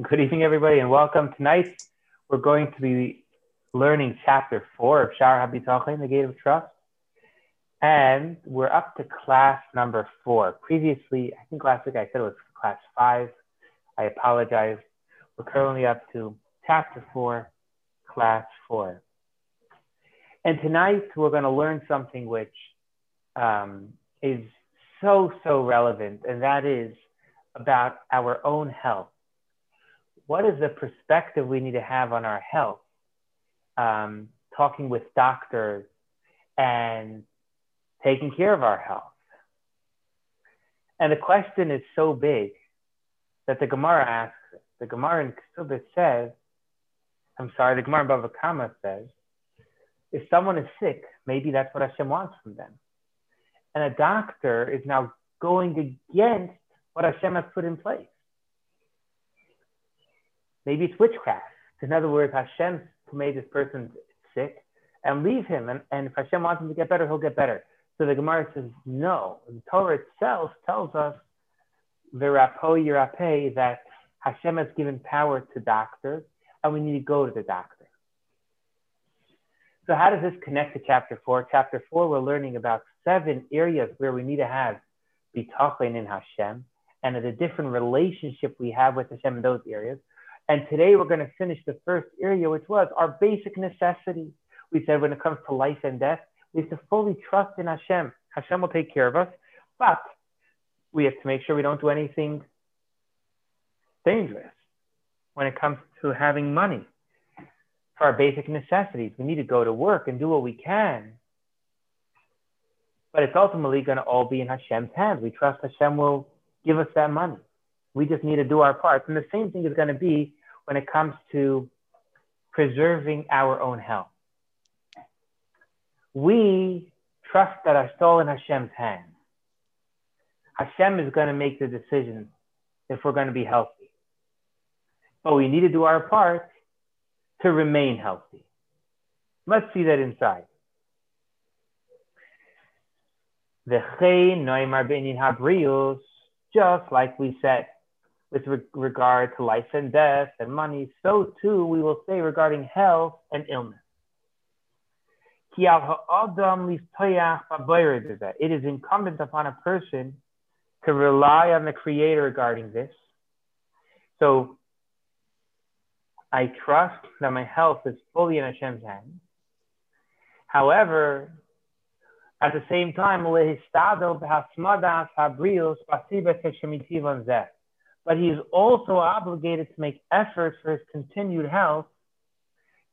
Good evening, everybody, and welcome. Tonight, we're going to be learning chapter four of Shar Habitachon, the Gate of Trust. And we're up to class number four. Previously, I think last week I said it was class five. I apologize. We're currently up to chapter four, class four. And tonight, we're going to learn something which um, is so, so relevant, and that is about our own health. What is the perspective we need to have on our health? Um, talking with doctors and taking care of our health. And the question is so big that the Gemara asks, the Gemara in Kesubah says, I'm sorry, the Gemara in Bava Kama says, if someone is sick, maybe that's what Hashem wants from them. And a doctor is now going against what Hashem has put in place. Maybe it's witchcraft. In other words, Hashem made this person sick and leave him. And, and if Hashem wants him to get better, he'll get better. So the Gemara says, no. The Torah itself tells us, Virapo Yirape, that Hashem has given power to doctors and we need to go to the doctor. So how does this connect to chapter four? Chapter four, we're learning about seven areas where we need to have bitachon in Hashem and the different relationship we have with Hashem in those areas. And today we're going to finish the first area, which was our basic necessity. We said when it comes to life and death, we have to fully trust in Hashem. Hashem will take care of us, but we have to make sure we don't do anything dangerous when it comes to having money for our basic necessities. We need to go to work and do what we can. But it's ultimately going to all be in Hashem's hands. We trust Hashem will give us that money. We just need to do our part. And the same thing is going to be when it comes to preserving our own health. We trust that our soul in Hashem's hands. Hashem is going to make the decision if we're going to be healthy. But we need to do our part to remain healthy. Let's see that inside. The Noimar Benin Habrius, just like we said, with re- regard to life and death and money, so too we will say regarding health and illness. It is incumbent upon a person to rely on the Creator regarding this. So I trust that my health is fully in Hashem's hands. However, at the same time, but he is also obligated to make efforts for his continued health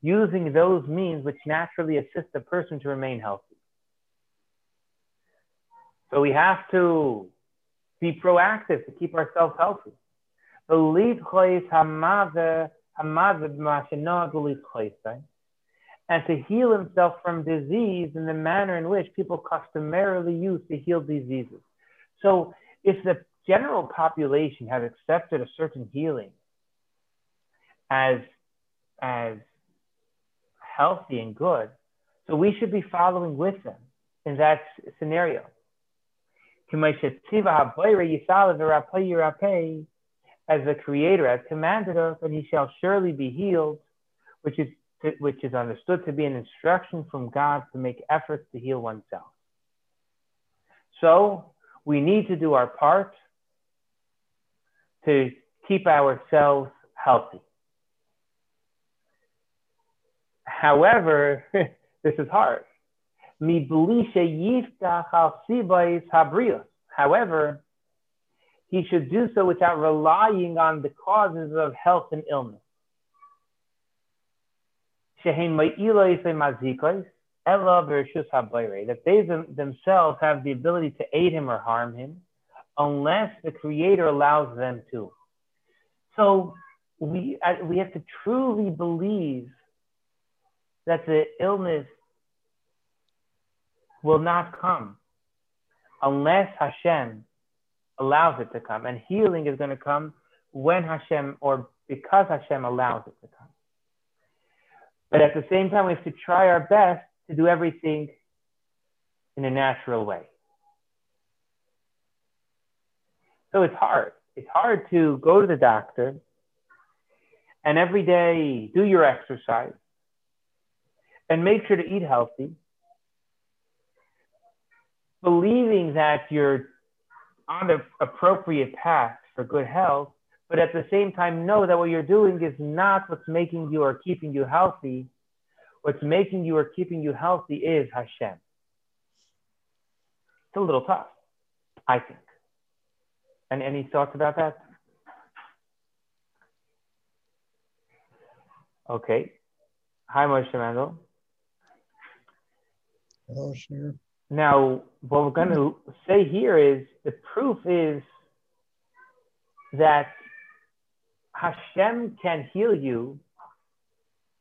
using those means which naturally assist the person to remain healthy. So we have to be proactive to keep ourselves healthy. And to heal himself from disease in the manner in which people customarily use to heal diseases. So if the general population has accepted a certain healing as, as healthy and good, so we should be following with them in that scenario. As the Creator has commanded us, and he shall surely be healed, which is which is understood to be an instruction from God to make efforts to heal oneself. So we need to do our part to keep ourselves healthy. However, this is hard. However, he should do so without relying on the causes of health and illness. That they themselves have the ability to aid him or harm him unless the creator allows them to. So we, we have to truly believe that the illness will not come unless Hashem allows it to come. And healing is going to come when Hashem or because Hashem allows it to come. But at the same time, we have to try our best to do everything in a natural way. So it's hard. It's hard to go to the doctor and every day do your exercise and make sure to eat healthy, believing that you're on the appropriate path for good health, but at the same time know that what you're doing is not what's making you or keeping you healthy. What's making you or keeping you healthy is Hashem. It's a little tough, I think. And any thoughts about that? Okay. Hi, Moshe Mendel. Hello, sure. Now, what we're going to say here is the proof is that Hashem can heal you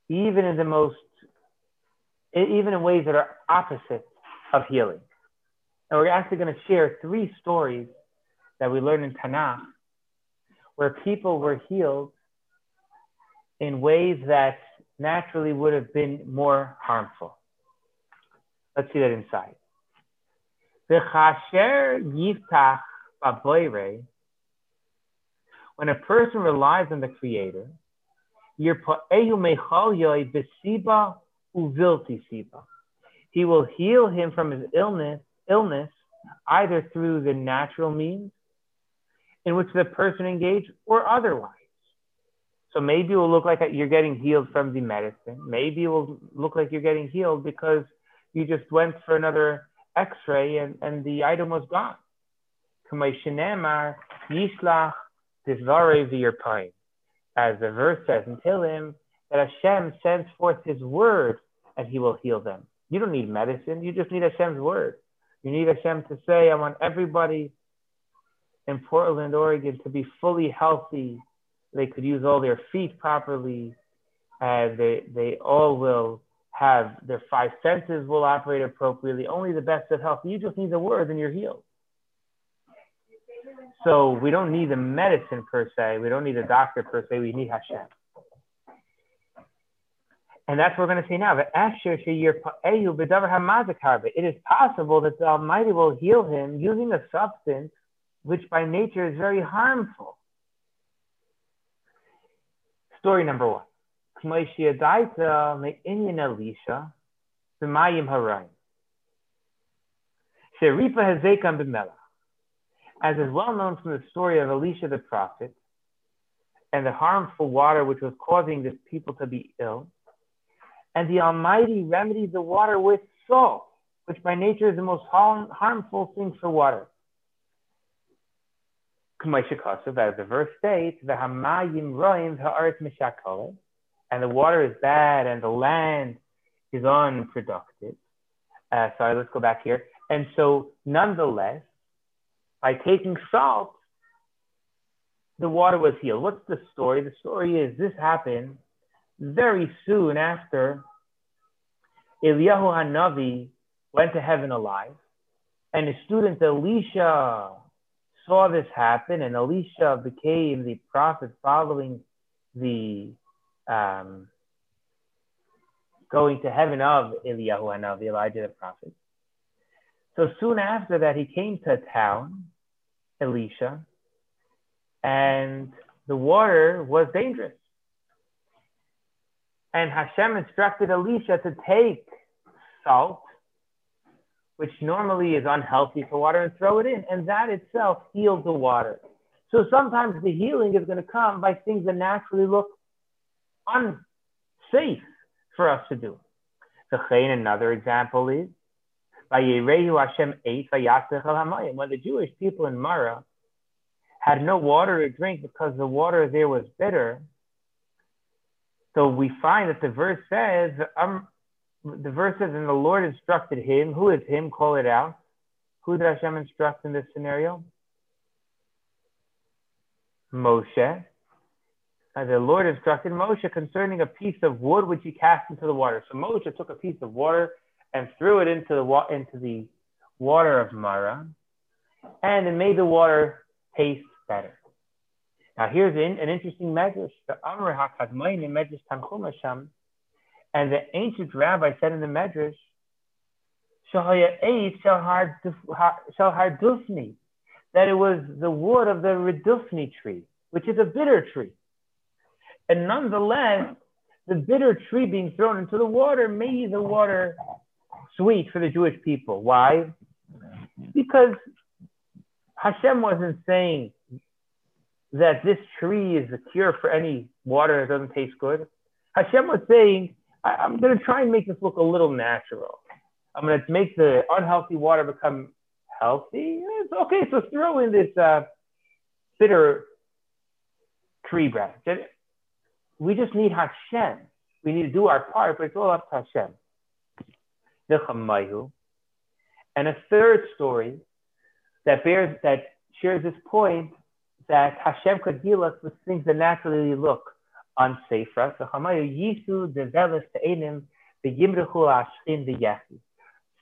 even in the most, even in ways that are opposite of healing. And we're actually going to share three stories that we learn in Tanakh where people were healed in ways that naturally would have been more harmful. Let's see that inside. When a person relies on the Creator, he will heal him from his illness, illness either through the natural means in which the person engaged or otherwise. So maybe it will look like you're getting healed from the medicine. Maybe it will look like you're getting healed because you just went for another x-ray and, and the item was gone. As the verse says in Tehillim, that Hashem sends forth his word and he will heal them. You don't need medicine, you just need Hashem's word. You need Hashem to say, I want everybody in Portland, Oregon to be fully healthy. They could use all their feet properly. Uh, they, they all will have their five senses will operate appropriately. Only the best of health. You just need the word and you're healed. So we don't need the medicine per se. We don't need a doctor per se. We need Hashem. And that's what we're going to say now. It is possible that the Almighty will heal him using a substance which by nature is very harmful. Story number one. As is well known from the story of Elisha the prophet and the harmful water which was causing the people to be ill, and the Almighty remedied the water with salt, which by nature is the most harm, harmful thing for water. As the verse states, and the water is bad and the land is unproductive. Uh, sorry, let's go back here. And so, nonetheless, by taking salt, the water was healed. What's the story? The story is this happened very soon after Eliyahu Hanavi went to heaven alive, and his student Elisha saw this happen, and Elisha became the prophet following the um, going to heaven of Eliyahu Hanavi, Elijah the prophet. So soon after that, he came to a town, Elisha, and the water was dangerous. And Hashem instructed Elisha to take salt, which normally is unhealthy for water, and throw it in. And that itself heals the water. So sometimes the healing is going to come by things that naturally look unsafe for us to do. So Another example is when the Jewish people in Mara had no water to drink because the water there was bitter. So we find that the verse says, um, the verse says, and the Lord instructed him. Who is him? Call it out. Who did Hashem instruct in this scenario? Moshe. Uh, the Lord instructed Moshe concerning a piece of wood which he cast into the water. So Moshe took a piece of water and threw it into the wa- into the water of Mara, and it made the water taste better. Now here's an, an interesting medrash. The Amr HaKadmain in Medrash Tanchum and the ancient rabbi said in the Medrash, Dufni, that it was the wood of the Redufni tree, which is a bitter tree. And nonetheless, the bitter tree being thrown into the water made the water sweet for the Jewish people. Why? Because Hashem wasn't saying that this tree is a cure for any water that doesn't taste good. Hashem was saying, I- am going to try and make this look a little natural. I'm going to make the unhealthy water become healthy. Okay, so throw in this uh, bitter tree branch. We just need Hashem. We need to do our part, but it's all up to Hashem. And a third story that bears that shares this point that Hashem could heal us with things that naturally look unsafe for us.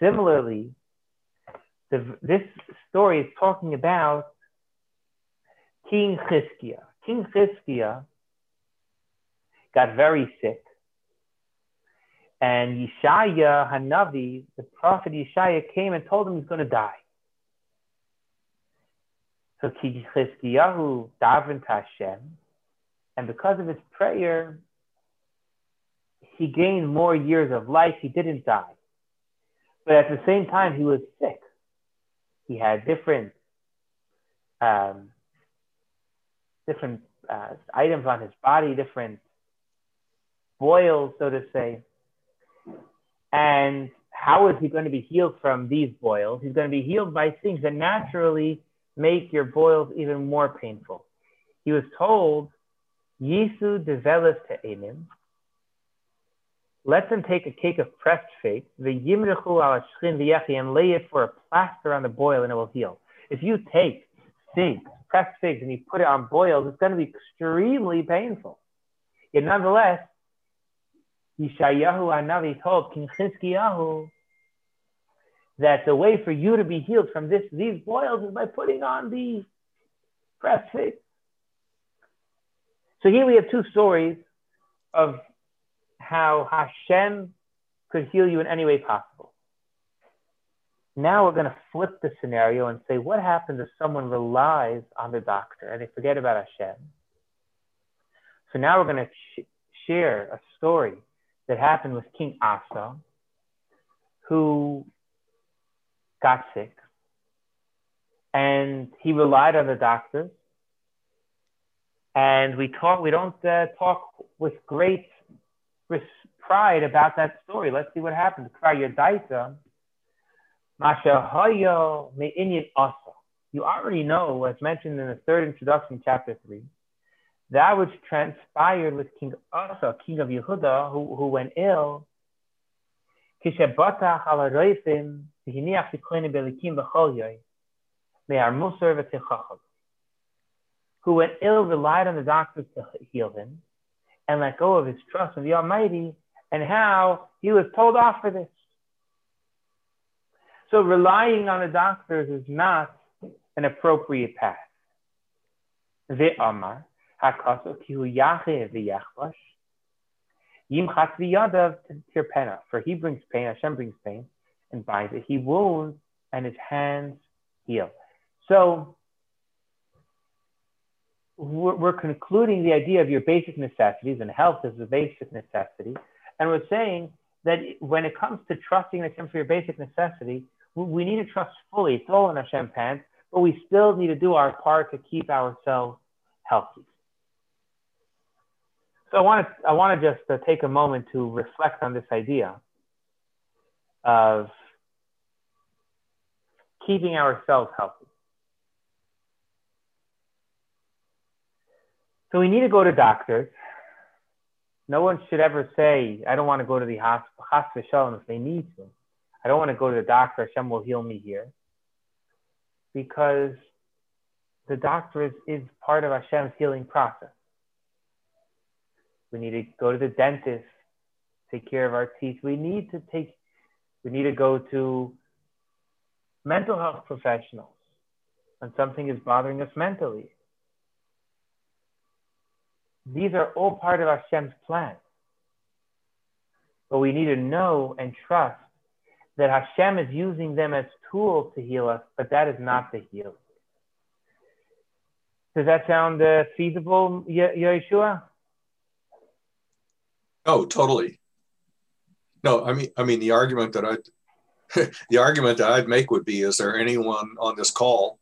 Similarly, the, this story is talking about King Chizkiah. King Chizkiah got very sick. And Yeshaya Hanavi, the prophet Yeshaya, came and told him he's going to die. So King Chizkiyahu davened Hashem, and because of his prayer, he gained more years of life. He didn't die. But at the same time, he was sick. He had different um, different uh, items on his body, different boils, so to say. And how is he going to be healed from these boils? He's going to be healed by things that naturally make your boils even more painful. He was told, Yisu develos to Enim. Let them take a cake of pressed figs, the yimrechu al and lay it for a plaster on the boil and it will heal. If you take figs, pressed figs, and you put it on boils, it's going to be extremely painful. Yet nonetheless, Yeshayahu Anavi told King Chizkiyahu that the way for you to be healed from this these boils is by putting on the pressed figs. So here we have two stories of how Hashem could heal you in any way possible. Now we're going to flip the scenario and say, what happens if someone relies on the doctor and they forget about Hashem? So now we're going to sh- share a story that happened with King Asa, who got sick and he relied on the doctors. And we talk, we don't uh, talk with great pride about that story. Let's see what happens. You already know, as mentioned in the third introduction, chapter three, that which transpired with King Asa, king of Yehuda, who, who went ill. Who went ill, relied on the doctors to heal him, and let go of his trust in the Almighty, and how he was told off for this. So relying on the doctors is not an appropriate path. Ve'amar, hakaso ki hu yache v'yachvash, yimchat v'yadav tirpena. For he brings pain, Hashem brings pain, and binds it. He wounds, and his hands heal. So we're, concluding the idea of your basic necessities, and health is a basic necessity. And we're saying that when it comes to trusting Hashem for your basic necessity, we need to trust fully. It's all in Hashem's hands, but we still need to do our part to keep ourselves healthy. So I want to I want to just uh, take a moment to reflect on this idea of keeping ourselves healthy. So we need to go to doctors. No one should ever say, I don't want to go to the hospital if they need to. I don't want to go to the doctor. Hashem will heal me here. Because the doctor is, is part of Hashem's healing process. We need to go to the dentist, take care of our teeth. We need to take, we need to go to mental health professionals when something is bothering us mentally. These are all part of Hashem's plan. But we need to know and trust that Hashem is using them as tools to heal us, but that is not the healing. Does that sound uh, feasible, Yeshua? Oh, totally. No, I mean, I mean, the argument that I, the argument that I'd make would be: Is there anyone on this call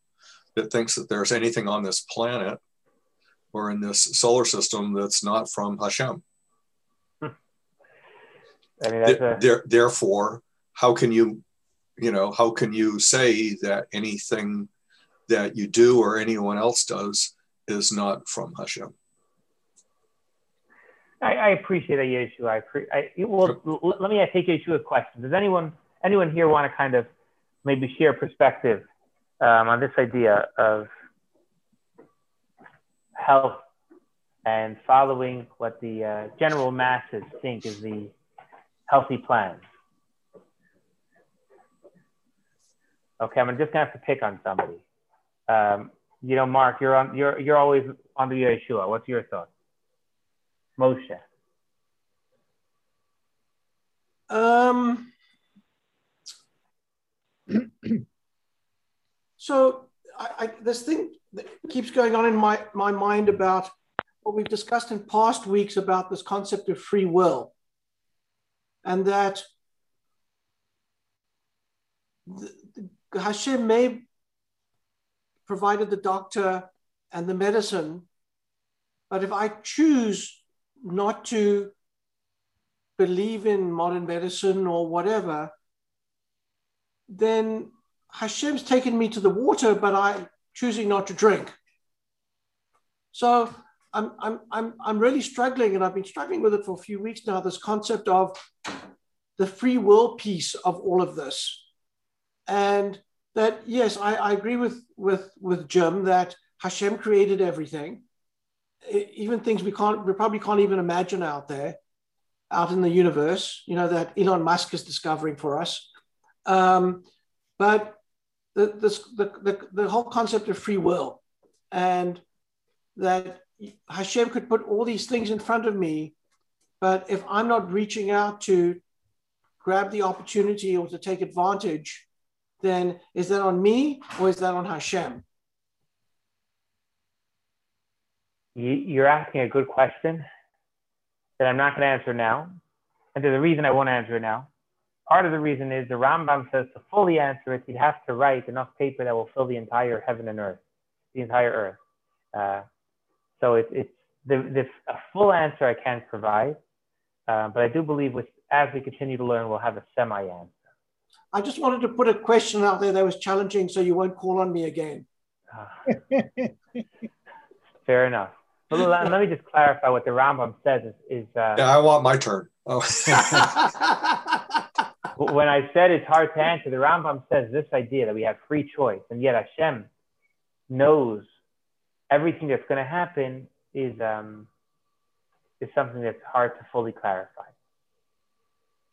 that thinks that there's anything on this planet or in this solar system that's not from Hashem? I mean, a... there, therefore, how can you, you know, how can you say that anything that you do or anyone else does is not from Hashem? I, I appreciate that issue. I, pre- I well, sure. let me take issue with questions. Does anyone anyone here want to kind of maybe share perspective um, on this idea of health and following what the uh, general masses think is the healthy plan? Okay, I'm just gonna have to pick on somebody. Um, you know, Mark, you're on. You're you're always on the Yeshua. What's your thought, Moshe? Um. so I, I, this thing keeps going on in my my mind about what we've discussed in past weeks about this concept of free will, and that the, the Hashem may provided the doctor and the medicine. But if I choose not to believe in modern medicine or whatever, then Hashem's taken me to the water, but I'm choosing not to drink. So I'm, I'm, I'm, I'm really struggling, and I've been struggling with it for a few weeks now this concept of the free will piece of all of this. And that yes, I, I agree with with with Jim that Hashem created everything, even things we can't we probably can't even imagine out there, out in the universe. You know that Elon Musk is discovering for us, um, but the, the, the the whole concept of free will, and that Hashem could put all these things in front of me, but if I'm not reaching out to grab the opportunity or to take advantage then is that on me or is that on Hashem? You're asking a good question that I'm not going to answer now. And there's a reason I won't answer it now. Part of the reason is the Rambam says to fully answer it, you'd have to write enough paper that will fill the entire heaven and earth, the entire earth. Uh, so it, it's the, the, a full answer I can't provide, uh, but I do believe with as we continue to learn, we'll have a semi answer. I just wanted to put a question out there that was challenging so you won't call on me again. Fair enough. But let, let, me just clarify what the Rambam says is. is uh, yeah, I want my turn. Oh. when I said it's hard to answer, the Rambam says this idea that we have free choice, and yet Hashem knows everything that's going to happen is um, is something that's hard to fully clarify.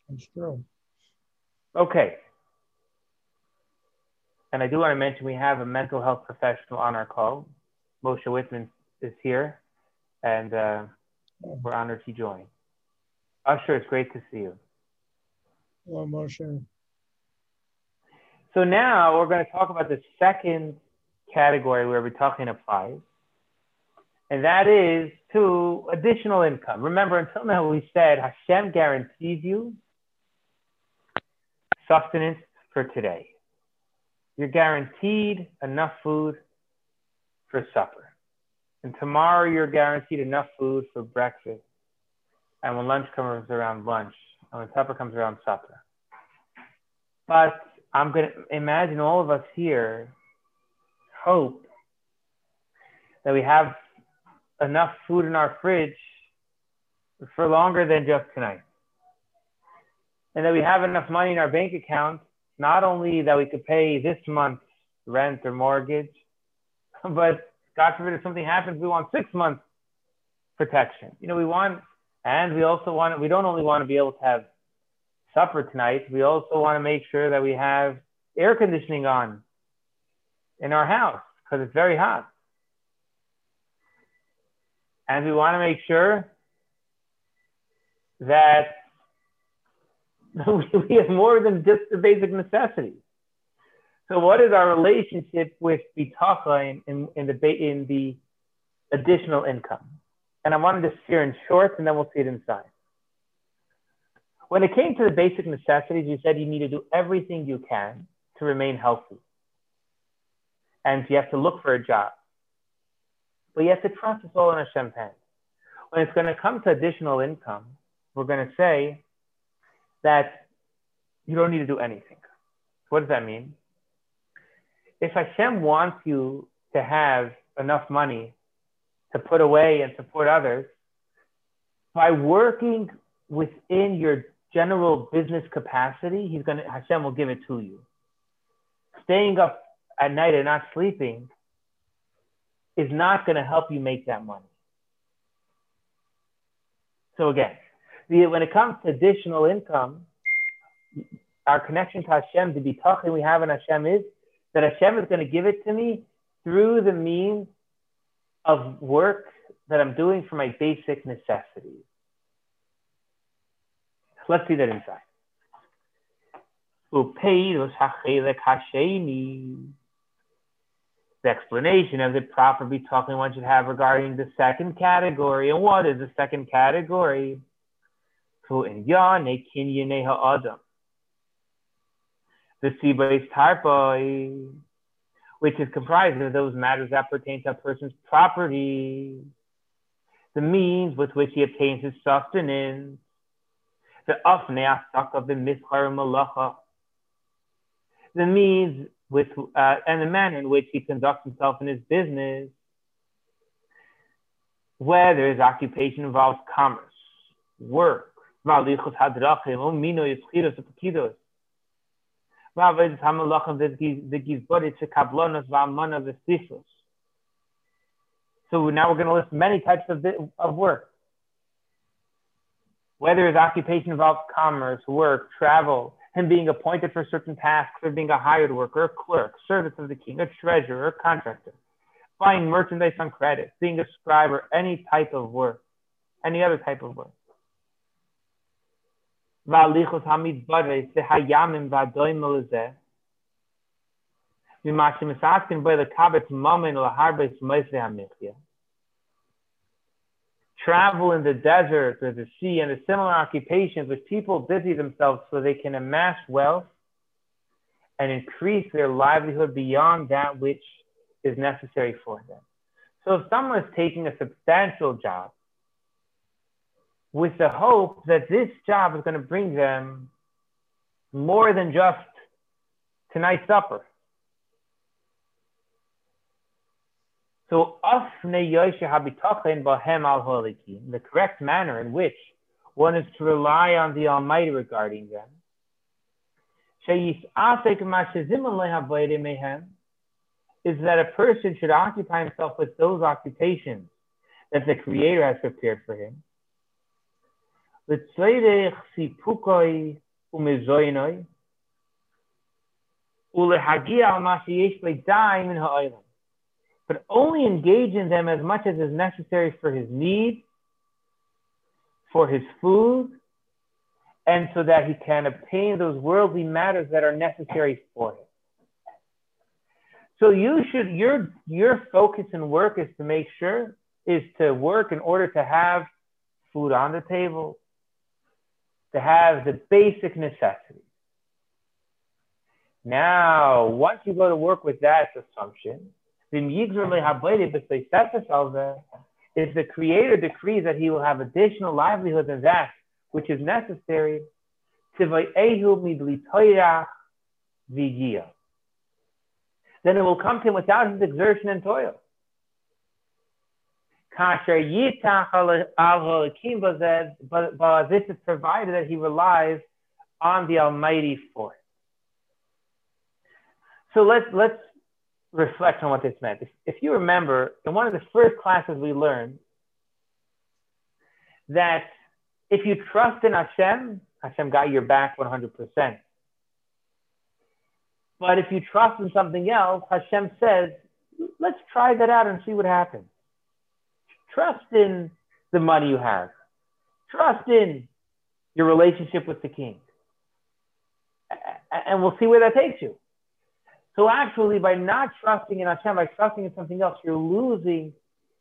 That's true. Okay, and I do want to mention we have a mental health professional on our call. Moshe Whitman is here, and uh, we're honored he joined. Usher, it's great to see you. Hello, Moshe. So now we're going to talk about the second category where we're talking applies, and that is to additional income. Remember, until now we said Hashem guarantees you sustenance for today you're guaranteed enough food for supper. And tomorrow you're guaranteed enough food for breakfast. And when lunch comes around, lunch. And when supper comes around, supper. But I'm going to imagine all of us here hope that we have enough food in our fridge for longer than just tonight. And that we have enough money in our bank account not only that we could pay this month's rent or mortgage, but God forbid if something happens, we want six months protection. You know, we want, and we also want, we don't only want to be able to have supper tonight, we also want to make sure that we have air conditioning on in our house because it's very hot. And we want to make sure that we have more than just the basic necessities. So, what is our relationship with bitachon, in, in, the, in the additional income? And I wanted to steer in short, and then we'll see it inside. When it came to the basic necessities, you said you need to do everything you can to remain healthy. And you have to look for a job. But you have to trust it's all in Hashem's hands. When it's going to come to additional income, we're going to say that you don't need to do anything. What does that mean? If Hashem wants you to have enough money to put away and support others, by working within your general business capacity, he's gonna Hashem will give it to you. Staying up at night and not sleeping is not going to help you make that money. So again, the, when it comes to additional income, our connection to Hashem, the bitachon we have in Hashem is that Hashem is going to give it to me through the means of work that I'm doing for my basic necessities. Let's see that inside. The explanation of the proper bitachon one should have regarding the second category. And what is the second category? the Sibais Tarpoi, which is comprised of those matters that pertain to a person's property, the means with which he obtains his sustenance, the afneasak of the mishar malacha, the means with uh, and the manner in which he conducts himself in his business, whether his occupation involves commerce, work, so now we're going to list many types of, of work. Whether his occupation involves commerce, work, travel, him being appointed for certain tasks or being a hired worker, a clerk, service of the king, a treasurer, a contractor, buying merchandise on credit, being a scribe, or any type of work, any other type of work. והליכוס המתברס והימים והדוימה לזה, ממה שמסעסקים בו לקבץ מומן להרבה סמייסי המחיה. Travel in the desert or the sea and the similar occupations which people busy themselves so they can amass wealth and increase their livelihood beyond that which is necessary for them. So if someone is taking a substantial job, with the hope that this job is going to bring them more than just tonight's supper. So, the correct manner in which one is to rely on the Almighty regarding them, is that a person should occupy himself with those occupations that the Creator has prepared for him לצורך סיפוקוי ומזוינוי, ולהגיע על מה שיש לידי מן העולם. But only engage in them as much as is necessary for his need, for his food, and so that he can obtain those worldly matters that are necessary for him. So you should your your focus and work is to make sure is to work in order to have food on the table, to have the basic necessities. Now, once you go to work with that assumption, if the creator decrees that he will have additional livelihood than that which is necessary, then it will come to him without his exertion and toil kasher yitach al but, but this is provided that he relies on the Almighty for it. So let's let's reflect on what this meant. If, if you remember, in one of the first classes we learned that if you trust in Hashem, Hashem got your back 100%. But if you trust in something else, Hashem says, let's try that out and see what happens. Trust in the money you have. Trust in your relationship with the king. And we'll see where that takes you. So actually, by not trusting in Hashem, by trusting in something else, you're losing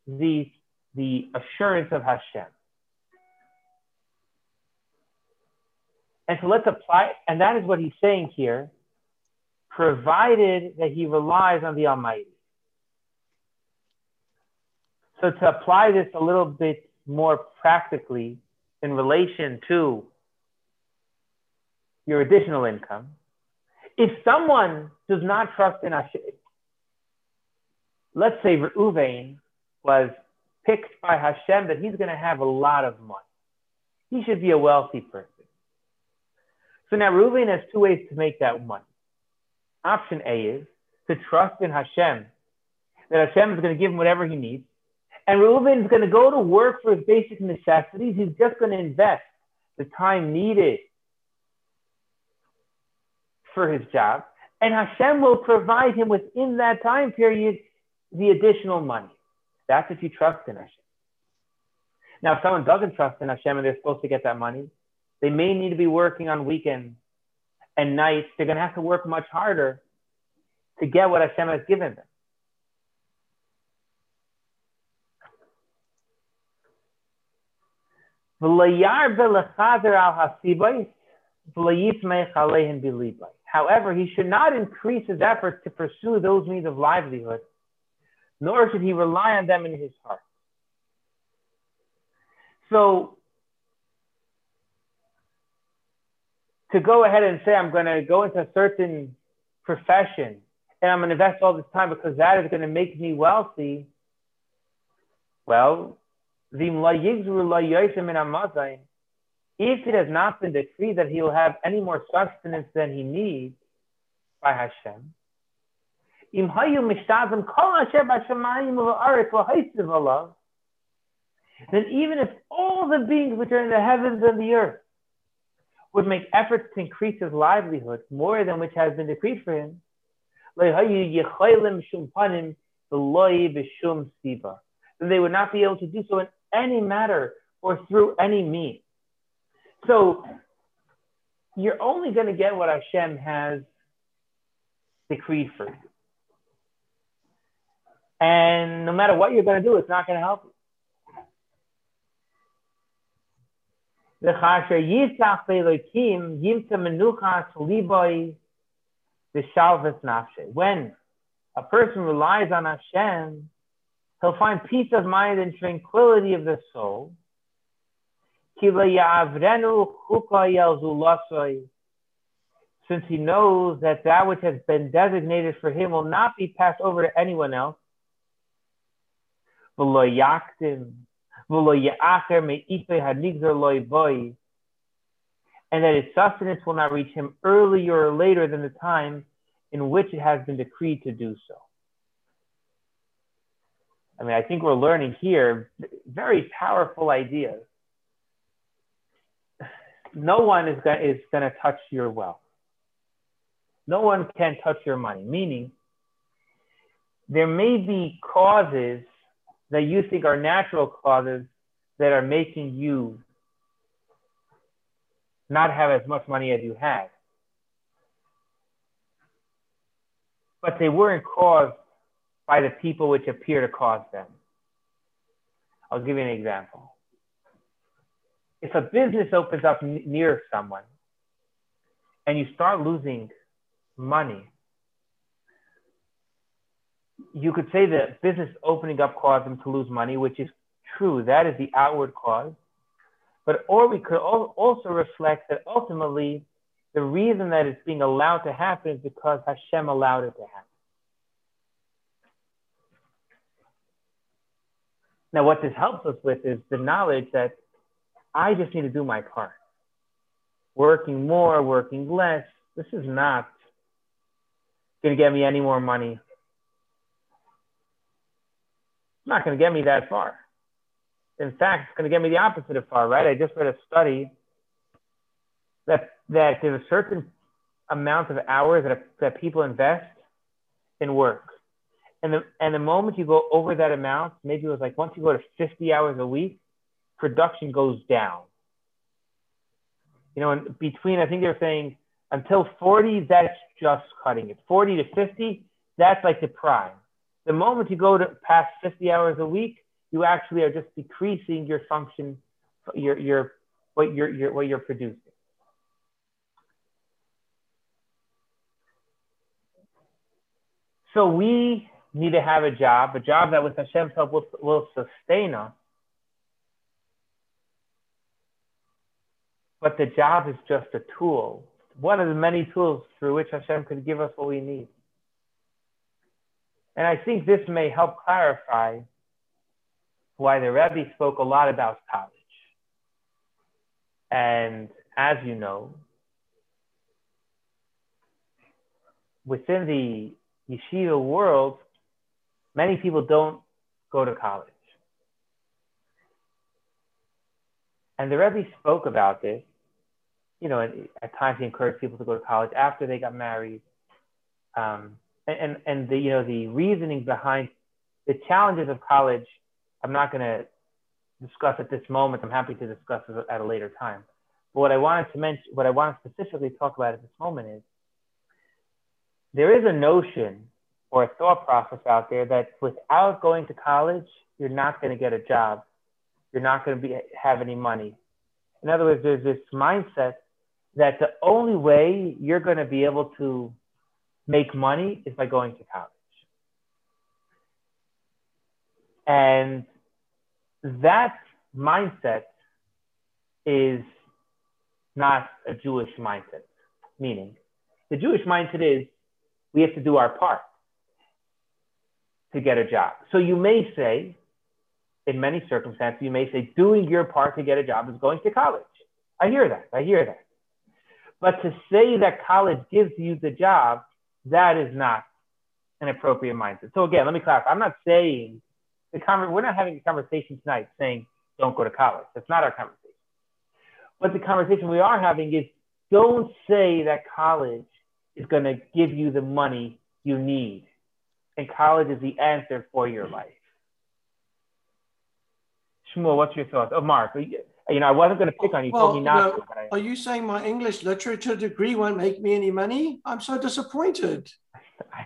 the, the assurance of Hashem. And so let's apply, and that is what he's saying here, provided that he relies on the Almighty. So to apply this a little bit more practically in relation to your additional income, if someone does not trust in Hashem, let's say Reuven was picked by Hashem that he's going to have a lot of money. He should be a wealthy person. So now Reuven has two ways to make that money. Option A is to trust in Hashem, that Hashem is going to give him whatever he needs. And Reuven is going to go to work for his basic necessities. He's just going to invest the time needed for his job. And Hashem will provide him within that time period the additional money. That's if you trust in Hashem. Now, if someone doesn't trust in Hashem and they're supposed to get that money, they may need to be working on weekends and nights. They're going to have to work much harder to get what Hashem has given them. However, he should not increase his efforts to pursue those means of livelihood, nor should he rely on them in his heart. So, to go ahead and say, I'm going to go into a certain profession and I'm going to invest all this time because that is going to make me wealthy, well, if it has not been decreed that he will have any more sustenance than he needs by Hashem, then even if all the beings which are in the heavens and the earth would make efforts to increase his livelihood more than which has been decreed for him, then they would not be able to do so in any matter or through any means. So you're only going to get what Hashem has decreed for you. And no matter what you're going to do, it's not going to help you. When a person relies on Hashem, he'll find peace of mind and tranquility of the soul. Since he knows that that which has been designated for him will not be passed over to anyone else. And that his sustenance will not reach him earlier or later than the time in which it has been decreed to do so. I mean, I think we're learning here very powerful ideas no one is going is to touch your wealth. No one can touch your money. Meaning, there may be causes that you think are natural causes that are making you not have as much money as you had. But they weren't caused by the people which appear to cause them. I'll give you an example if a business opens up n- near someone and you start losing money, you could say that business opening up caused them to lose money, which is true. That is the outward cause. But or we could also reflect that ultimately the reason that it's being allowed to happen is because Hashem allowed it to happen. Now, what this helps us with is the knowledge that I just need to do my part. Working more, working less. This is not going to get me any more money. It's not going to get me that far. In fact, it's going to get me the opposite of far, right? I just read a study that, that there's a certain amount of hours that, that people invest in work. And the, and the moment you go over that amount, maybe it was like once you go to 50 hours a week, production goes down. You know, and between, I think they're saying until 40, that's just cutting it. 40 to 50, that's like the prime. The moment you go to past 50 hours a week, you actually are just decreasing your function, your, your, what, you're, your, what you're producing. So we need to have a job, a job that with Hashem's help will, will sustain us. But the job is just a tool, one of the many tools through which Hashem could give us what we need. And I think this may help clarify why the Rebbe spoke a lot about college. And as you know, within the yeshiva world, many people don't go to college. And the Rebbe spoke about this. You know, at times he encouraged people to go to college after they got married. Um, and, and, and the, you know, the reasoning behind the challenges of college, I'm not going to discuss at this moment. I'm happy to discuss it at a later time. But what I wanted to mention, what I want to specifically talk about at this moment is there is a notion or a thought process out there that without going to college, you're not going to get a job. You're not going to be, have any money. In other words, there's this mindset that the only way you're going to be able to make money is by going to college. And that mindset is not a Jewish mindset. Meaning, the Jewish mindset is we have to do our part to get a job. So you may say, in many circumstances, you may say doing your part to get a job is going to college. I hear that. I hear that. But to say that college gives you the job, that is not an appropriate mindset. So again, let me clarify. I'm not saying the conver- we're not having a conversation tonight saying don't go to college. That's not our conversation. But the conversation we are having is don't say that college is going to give you the money you need. And college is the answer for your life. Shmuel, what's your thoughts? Oh, Mark, you know, I wasn't going to pick on you. Well, told me not you know, to. But I, Are you saying my English literature degree won't make me any money? I'm so disappointed. I,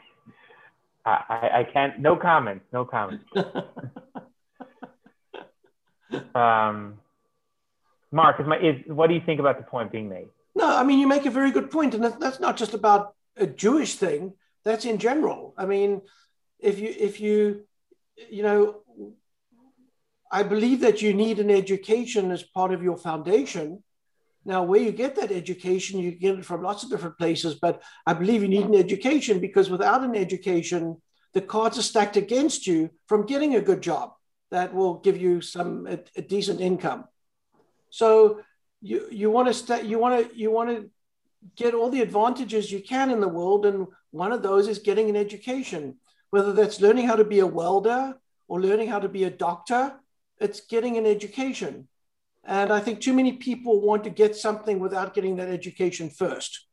I, I can't. No comments. No comments. um, Mark, is my is what do you think about the point being made? No, I mean, you make a very good point, and that's not just about a Jewish thing. That's in general. I mean, if you if you you know, I believe that you need an education as part of your foundation. Now, where you get that education, you get it from lots of different places, but I believe you need an education because without an education, the cards are stacked against you from getting a good job that will give you some a, a decent income. So you you want to st- you want to you want to get all the advantages you can in the world, and one of those is getting an education. Whether that's learning how to be a welder or learning how to be a doctor, it's getting an education. And I think too many people want to get something without getting that education first.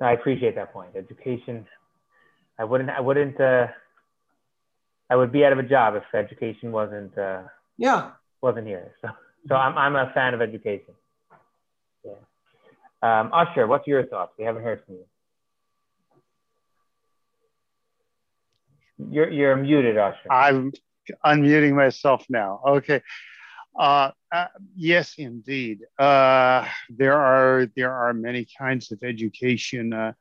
I appreciate that point. Education. I wouldn't. I wouldn't. Uh, I would be out of a job if education wasn't uh, Yeah. wasn't here. So, so I'm I'm a fan of education. Um, Usher, what's your thoughts? We haven't heard from you. You're you're muted, Usher. I'm unmuting myself now. Okay. Uh, uh, yes, indeed. Uh, there are there are many kinds of education. Uh,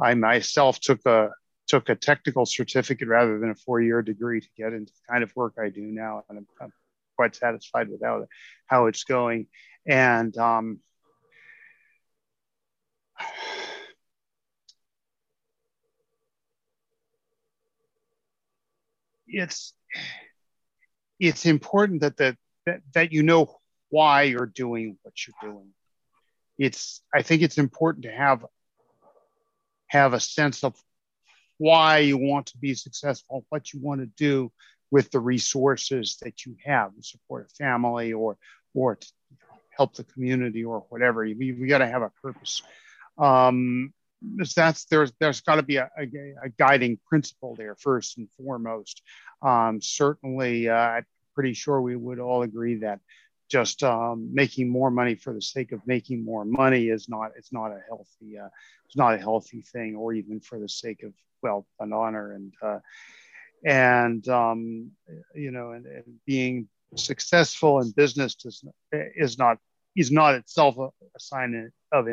I myself took a took a technical certificate rather than a four year degree to get into the kind of work I do now, and I'm, I'm quite satisfied with how how it's going. And um, it's it's important that the that, that you know why you're doing what you're doing. It's i think it's important to have have a sense of why you want to be successful what you want to do with the resources that you have to support a family or or to help the community or whatever. You, you got to have a purpose um, that's there's there's got to be a, a, a, guiding principle there first and foremost. Um, certainly, uh, I'm pretty sure we would all agree that just um, making more money for the sake of making more money is not it's not a healthy uh, it's not a healthy thing, or even for the sake of wealth and honor and uh, and um, you know and, and, being successful in business does, is not is not itself a, a sign of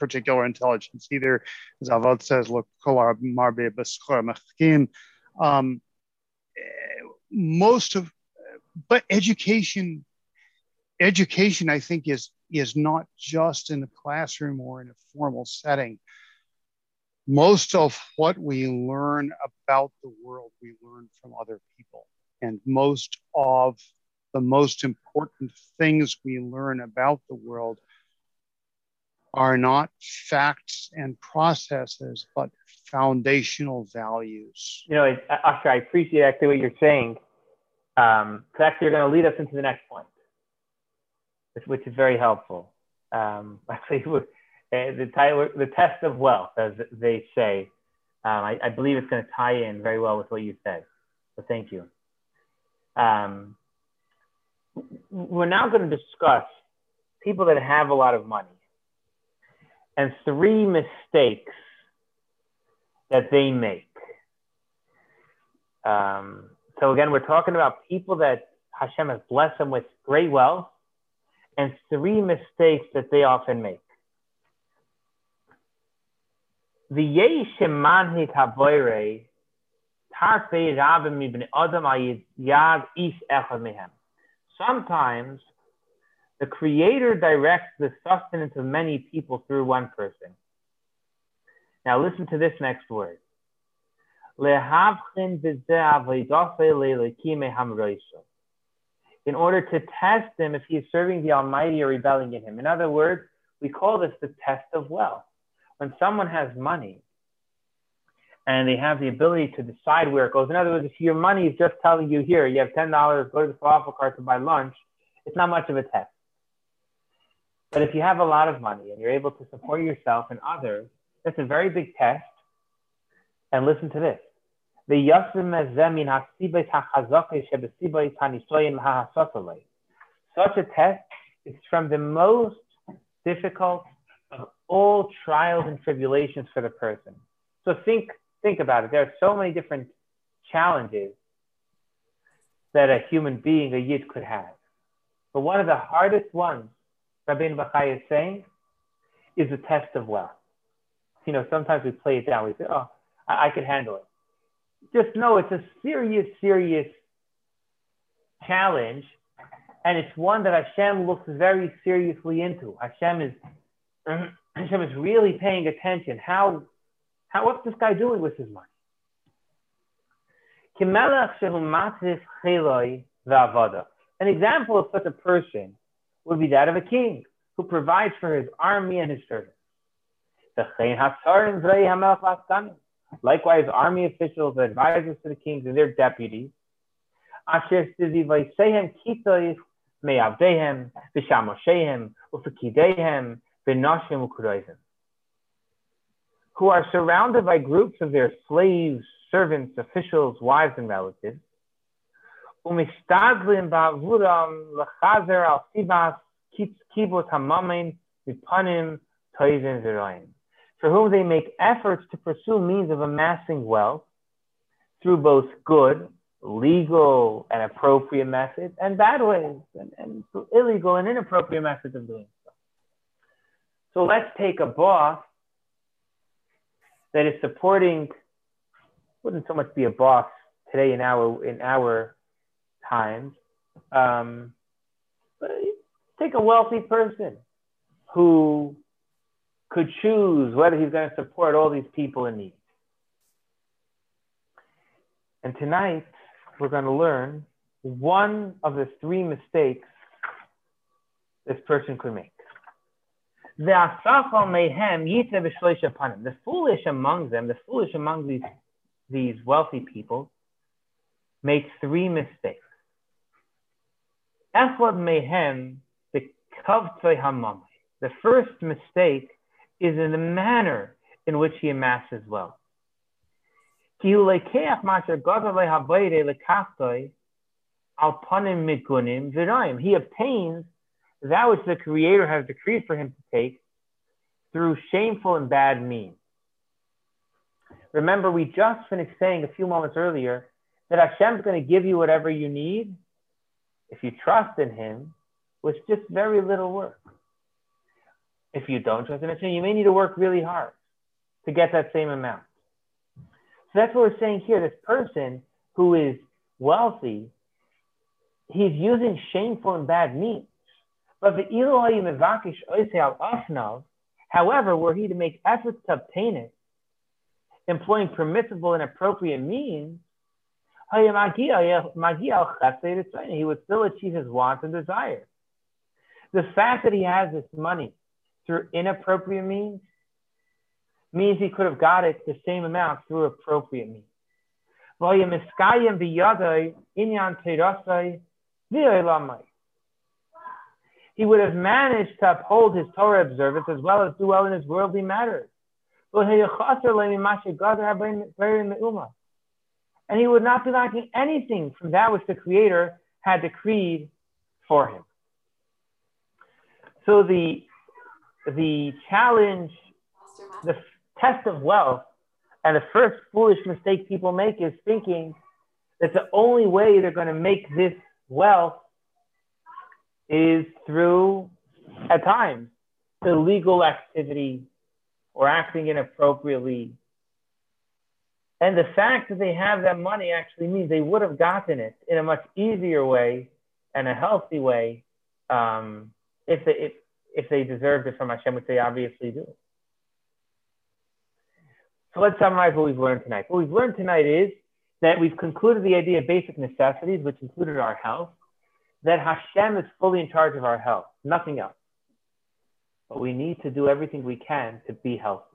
particular intelligence either. Zavod says, look, um, most of, but education, education, I think is is not just in the classroom or in a formal setting. Most of what we learn about the world, we learn from other people. And most of the most important things we learn about the world are not facts and processes, but foundational values. You know, Oscar, I appreciate actually what you're saying. Um, actually, you're going to lead us into the next point which, which is very helpful. Um, actually, uh, the, the test of wealth, as they say, um, I, I, believe it's going to tie in very well with what you said. So thank you. Um, we're now going to discuss people that have a lot of money and three mistakes that they make. Um, so again, we're talking about people that Hashem has blessed them with great wealth and three mistakes that they often make. The Sometimes the Creator directs the sustenance of many people through one person. Now listen to this next word. In order to test him if he is serving the Almighty or rebelling in him. In other words, we call this the test of wealth. When someone has money and they have the ability to decide where it goes, in other words, if your money is just telling you here, you have $10, go to the falafel cart to buy lunch, it's not much of a test. But if you have a lot of money and you're able to support yourself and others, that's a very big test. And listen to this such a test is from the most difficult of all trials and tribulations for the person. So think, think about it. There are so many different challenges that a human being, a yid, could have. But one of the hardest ones, Rabbeinu Bachai is saying, is a test of wealth. You know, sometimes we play it down. We say, oh, I, I could handle it just know it's a serious, serious challenge, and it's one that Hashem looks very seriously into. Hashem is Hashem is really paying attention. How, how what's this guy doing with his money? An example of such a person would be that of a king who provides for his army and his servants. Likewise, army officials, advisors to the kings, and their deputies. Who are surrounded by groups of their slaves, servants, officials, wives, and relatives. Umistadlim Bavuram Lachazer al Sibas Kibot Hamamin Zeroim for whom they make efforts to pursue means of amassing wealth through both good, legal, and appropriate methods, and bad ways, and, and illegal and inappropriate methods of doing so. So let's take a boss that is supporting, wouldn't so much be a boss today in our in our times, um, take a wealthy person who could choose whether he's going to support all these people in need. And tonight, we're going to learn one of the three mistakes this person could make. The foolish among them, the foolish among these, these wealthy people, make three mistakes. The first mistake is in the manner in which he amasses wealth. He obtains that which the Creator has decreed for him to take through shameful and bad means. Remember, we just finished saying a few moments earlier that Hashem is going to give you whatever you need if you trust in Him with just very little work. If you don't trust in Hashem, you may need to work really hard to get that same amount. So that's what we're saying here. This person who is wealthy, he's using shameful and bad means. But the however, were he to make efforts to obtain it, employing permissible and appropriate means, Uh, he would still achieve his wants and desires. The fact that he has this money through inappropriate means means he could have got it the same amount through appropriate means. He would have managed to uphold his Torah observance as well as do well in his worldly matters. And he would not be lacking anything from that which the Creator had decreed for him. So the the challenge, the test of wealth, and the first foolish mistake people make is thinking that the only way they're going to make this wealth is through, at times, illegal activity or acting inappropriately. And the fact that they have that money actually means they would have gotten it in a much easier way and a healthy way um, if, they, if, if they deserved it from Hashem, which they obviously do. So let's summarize what we've learned tonight. What we've learned tonight is that we've concluded the idea of basic necessities, which included our health, that Hashem is fully in charge of our health, nothing else. But we need to do everything we can to be healthy.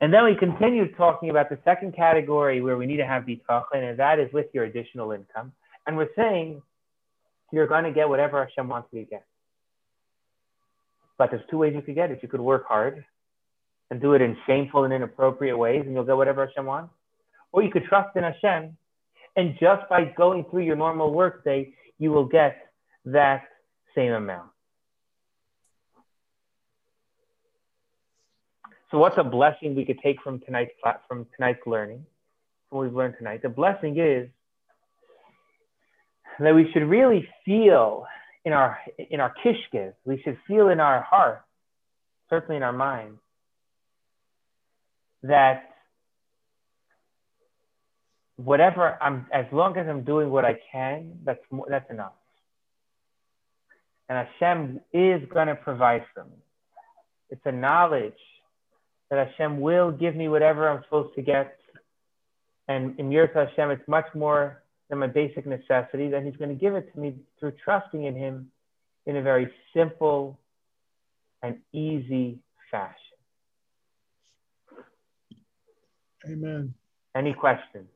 And then we continued talking about the second category where we need to have bitachon, and that is with your additional income. And we're saying you're going to get whatever Hashem wants you to get. But there's two ways you could get it. You could work hard and do it in shameful and inappropriate ways, and you'll get whatever Hashem wants. Or you could trust in Hashem, and just by going through your normal workday, you will get that same amount. So, what's a blessing we could take from tonight's from tonight's learning? From what we've learned tonight, the blessing is that we should really feel in our in our kishkes, we should feel in our heart, certainly in our mind, that whatever I'm, as long as I'm doing what I can, that's that's enough. And Hashem is going to provide for me. It's a knowledge that Hashem will give me whatever I'm supposed to get. And in Yirat Hashem, it's much more than my basic necessities, and He's going to give it to me through trusting in Him in a very simple and easy fashion. Amen. Any questions?